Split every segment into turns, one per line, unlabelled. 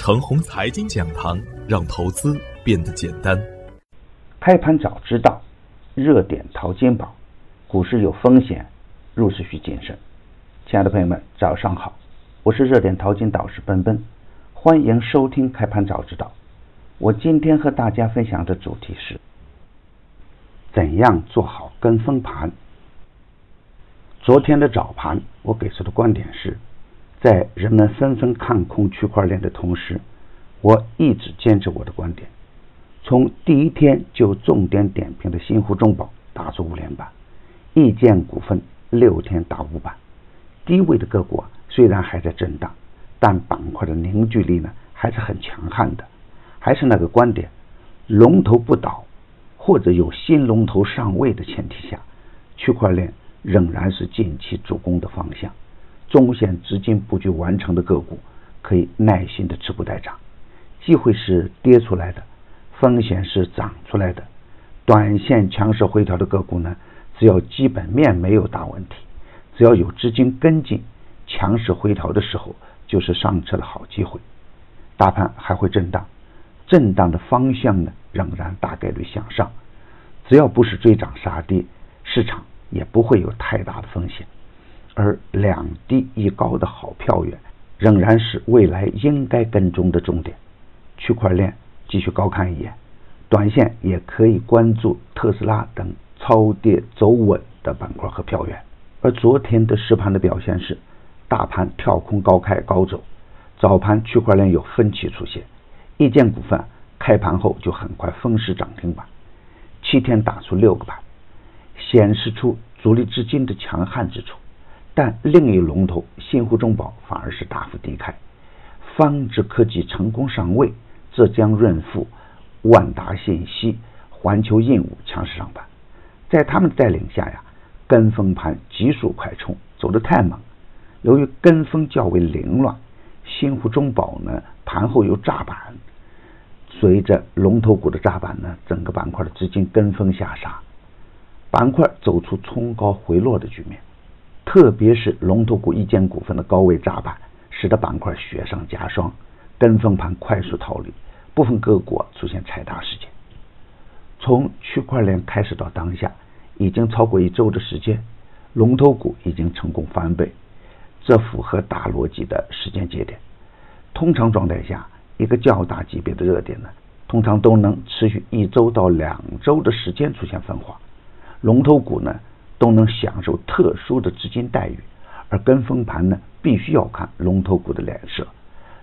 程红财经讲堂，让投资变得简单。
开盘早知道，热点淘金宝，股市有风险，入市需谨慎。亲爱的朋友们，早上好，我是热点淘金导师奔奔，欢迎收听开盘早知道。我今天和大家分享的主题是：怎样做好跟风盘。昨天的早盘，我给出的观点是。在人们纷纷看空区块链的同时，我一直坚持我的观点。从第一天就重点点评的新湖中宝打出五连板，易建股份六天打五板。低位的个股虽然还在震荡，但板块的凝聚力呢还是很强悍的。还是那个观点，龙头不倒或者有新龙头上位的前提下，区块链仍然是近期主攻的方向。中线资金布局完成的个股，可以耐心的持股待涨。机会是跌出来的，风险是涨出来的。短线强势回调的个股呢，只要基本面没有大问题，只要有资金跟进，强势回调的时候就是上车的好机会。大盘还会震荡，震荡的方向呢仍然大概率向上。只要不是追涨杀跌，市场也不会有太大的风险。而两低一高的好票源，仍然是未来应该跟踪的重点。区块链继续高看一眼，短线也可以关注特斯拉等超跌走稳的板块和票源。而昨天的实盘的表现是，大盘跳空高开高走，早盘区块链有分歧出现，易建股份开盘后就很快封死涨停板，七天打出六个板，显示出主力资金的强悍之处。但另一龙头新湖中宝反而是大幅低开，方知科技成功上位，浙江润富、万达信息、环球印务强势上板，在他们带领下呀，跟风盘急速快冲，走得太猛。由于跟风较为凌乱，新湖中宝呢盘后又炸板，随着龙头股的炸板呢，整个板块的资金跟风下杀，板块走出冲高回落的局面。特别是龙头股易建股份的高位炸板，使得板块雪上加霜，跟风盘快速逃离，部分个股出现踩踏事件。从区块链开始到当下，已经超过一周的时间，龙头股已经成功翻倍，这符合大逻辑的时间节点。通常状态下，一个较大级别的热点呢，通常都能持续一周到两周的时间出现分化，龙头股呢？都能享受特殊的资金待遇，而跟风盘呢，必须要看龙头股的脸色。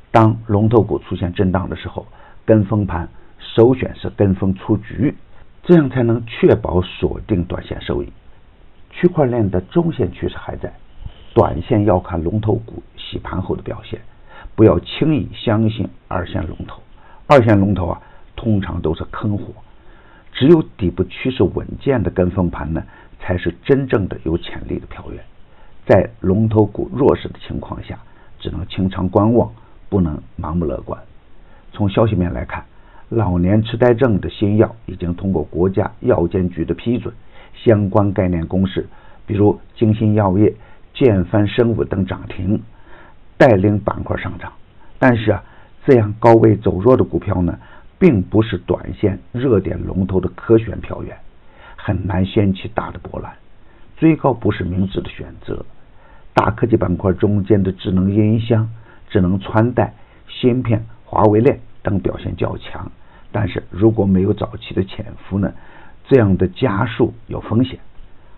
当龙头股出现震荡的时候，跟风盘首选是跟风出局，这样才能确保锁定短线收益。区块链的中线趋势还在，短线要看龙头股洗盘后的表现，不要轻易相信二线龙头。二线龙头啊，通常都是坑货。只有底部趋势稳健的跟风盘呢。才是真正的有潜力的票源，在龙头股弱势的情况下，只能清仓观望，不能盲目乐观。从消息面来看，老年痴呆症的新药已经通过国家药监局的批准，相关概念公示，比如京新药业、建帆生物等涨停，带领板块上涨。但是啊，这样高位走弱的股票呢，并不是短线热点龙头的可选票源。很难掀起大的波澜，追高不是明智的选择。大科技板块中间的智能音箱、智能穿戴、芯片、华为链等表现较强，但是如果没有早期的潜伏呢？这样的加速有风险。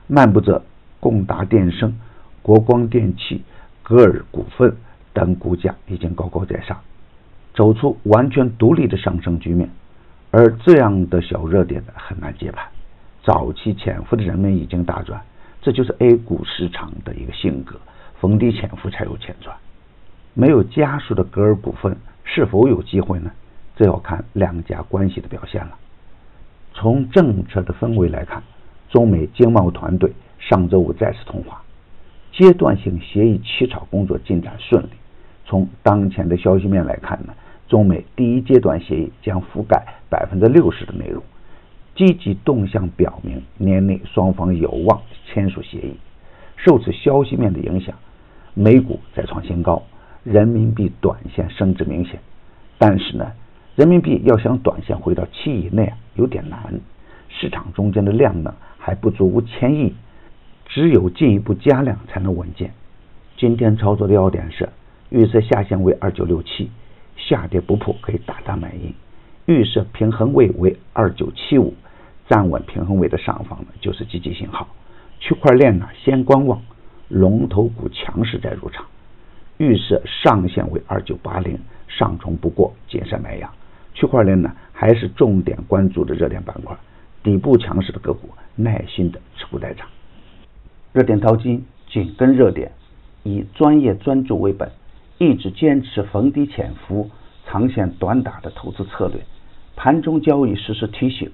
漫步者、共达电声、国光电器、格尔股份等股价已经高高在上，走出完全独立的上升局面，而这样的小热点，很难接盘。早期潜伏的人们已经大赚，这就是 A 股市场的一个性格，逢低潜伏才有钱赚。没有加速的格尔股份是否有机会呢？这要看两家关系的表现了。从政策的氛围来看，中美经贸团队上周五再次通话，阶段性协议起草工作进展顺利。从当前的消息面来看呢，中美第一阶段协议将覆盖百分之六十的内容。积极动向表明，年内双方有望签署协议。受此消息面的影响，美股再创新高，人民币短线升值明显。但是呢，人民币要想短线回到七以内啊有点难，市场中间的量呢还不足五千亿，只有进一步加量才能稳健。今天操作的要点是预测下限为二九六七，下跌不破可以大胆买进；预设平衡位为二九七五，站稳平衡位的上方呢就是积极信号。区块链呢先观望，龙头股强势再入场。预设上限为二九八零，上冲不过，谨慎买压。区块链呢，还是重点关注的热点板块，底部强势的个股，耐心的持股待涨。热点淘金紧跟热点，以专业专注为本，一直坚持逢低潜伏、长线短打的投资策略。盘中交易实时提醒，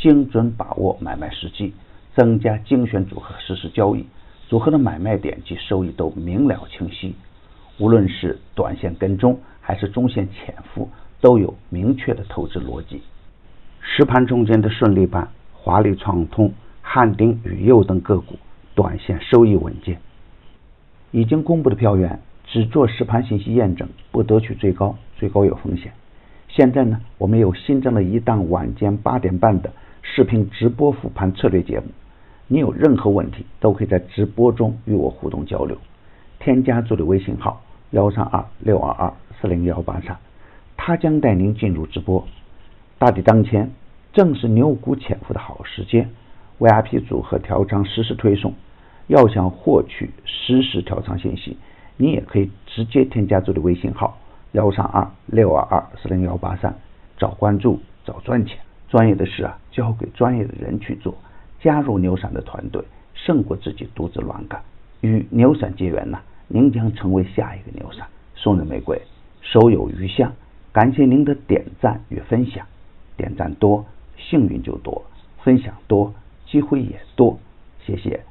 精准把握买卖时机，增加精选组合实时交易，组合的买卖点及收益都明了清晰。无论是短线跟踪还是中线潜伏，都有明确的投资逻辑。实盘中间的顺利板、华丽创通、汉鼎宇佑等个股，短线收益稳健。已经公布的票源只做实盘信息验证，不得取最高，最高有风险。现在呢，我们有新增了一档晚间八点半的视频直播复盘策略节目，你有任何问题都可以在直播中与我互动交流。添加助理微信号。幺三二六二二四零幺八三，他将带您进入直播。大敌当前，正是牛股潜伏的好时间。VIP 组合调仓实时推送，要想获取实时调仓信息，你也可以直接添加助理微信号幺三二六二二四零幺八三，早关注，早赚钱。专业的事啊，交给专业的人去做。加入牛散的团队，胜过自己独自乱干。与牛散结缘呢？您将成为下一个牛散。送人玫瑰，手有余香。感谢您的点赞与分享，点赞多，幸运就多；分享多，机会也多。谢谢。